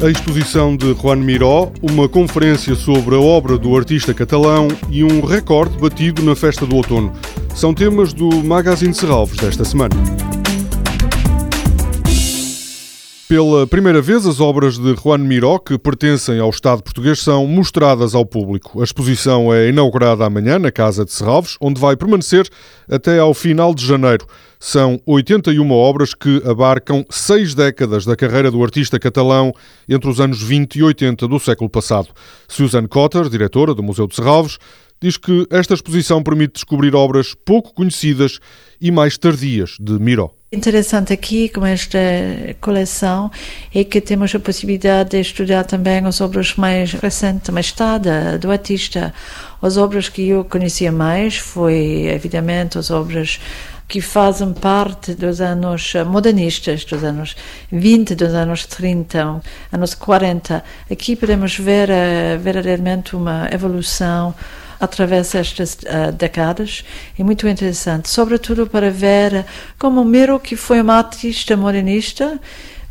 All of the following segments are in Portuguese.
A exposição de Juan Miró, uma conferência sobre a obra do artista catalão e um recorde batido na festa do outono. São temas do Magazine Serralves desta semana. Pela primeira vez, as obras de Juan Miró, que pertencem ao Estado português, são mostradas ao público. A exposição é inaugurada amanhã na Casa de Serralves, onde vai permanecer até ao final de janeiro. São 81 obras que abarcam seis décadas da carreira do artista catalão entre os anos 20 e 80 do século passado. Susan Cotter, diretora do Museu de Serralves, diz que esta exposição permite descobrir obras pouco conhecidas e mais tardias de Miró. Interessante aqui com esta coleção é que temos a possibilidade de estudar também as obras mais recentes, mais tarde, do artista. As obras que eu conhecia mais foi, evidentemente, as obras que fazem parte dos anos modernistas, dos anos 20, dos anos 30, anos 40. Aqui podemos ver uh, verdadeiramente uma evolução através destas uh, décadas. É muito interessante, sobretudo para ver como Miro, que foi uma artista modernista,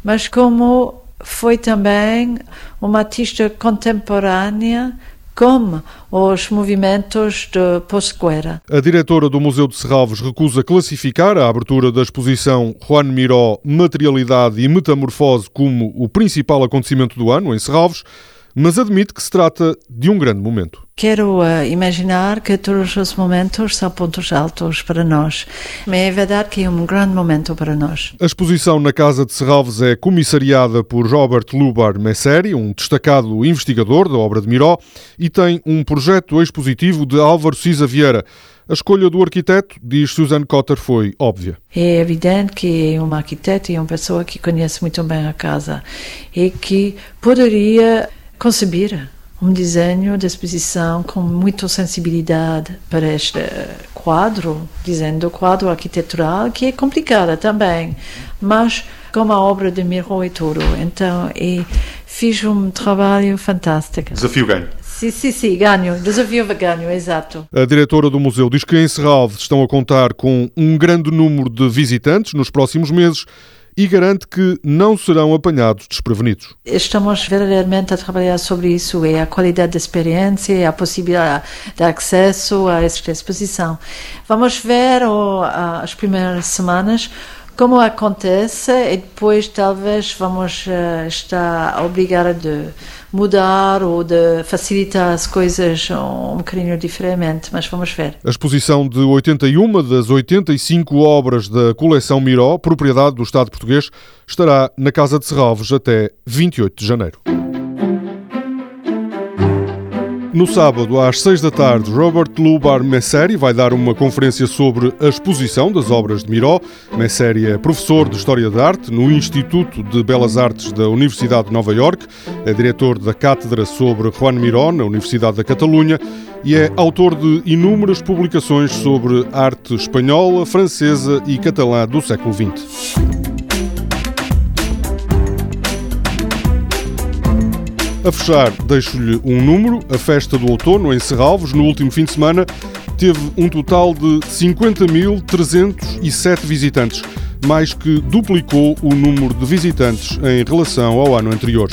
mas como foi também uma artista contemporânea como os movimentos de pós-guerra. A diretora do Museu de Serralves recusa classificar a abertura da exposição Juan Miró Materialidade e Metamorfose como o principal acontecimento do ano em Serralves mas admite que se trata de um grande momento. Quero uh, imaginar que todos os momentos são pontos altos para nós, mas é verdade que é um grande momento para nós. A exposição na Casa de Serralves é comissariada por Robert Lubar Messeri, um destacado investigador da obra de Miró, e tem um projeto expositivo de Álvaro Cisa Vieira. A escolha do arquiteto, diz Susan Cotter, foi óbvia. É evidente que é um arquiteto e uma pessoa que conhece muito bem a casa e que poderia conceber um desenho de exposição com muita sensibilidade para este quadro, dizendo quadro arquitetural, que é complicada também, mas como a obra de Miro e tudo. Então, e fiz um trabalho fantástico. Desafio ganho. Sim, sim, sim, ganho. Desafio ganho, exato. A diretora do museu diz que em Serralves estão a contar com um grande número de visitantes nos próximos meses e garante que não serão apanhados desprevenidos. Estamos verdadeiramente a trabalhar sobre isso, é a qualidade da experiência e a possibilidade de acesso a esta exposição. Vamos ver oh, as primeiras semanas como acontece e depois talvez vamos uh, estar obrigados a mudar ou de facilitar as coisas um, um bocadinho diferente, mas vamos ver. A exposição de 81 das 85 obras da coleção Miró, propriedade do Estado português, estará na Casa de Serralves até 28 de janeiro. No sábado, às seis da tarde, Robert Lubar Messeri vai dar uma conferência sobre a exposição das obras de Miró. Messeri é professor de História da Arte no Instituto de Belas Artes da Universidade de Nova York, é diretor da Cátedra sobre Juan Miró na Universidade da Catalunha e é autor de inúmeras publicações sobre arte espanhola, francesa e catalã do século XX. A fechar, deixo-lhe um número. A festa do outono em Serralves, no último fim de semana, teve um total de 50.307 visitantes, mais que duplicou o número de visitantes em relação ao ano anterior.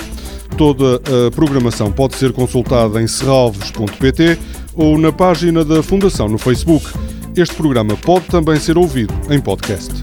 Toda a programação pode ser consultada em serralves.pt ou na página da Fundação no Facebook. Este programa pode também ser ouvido em podcast.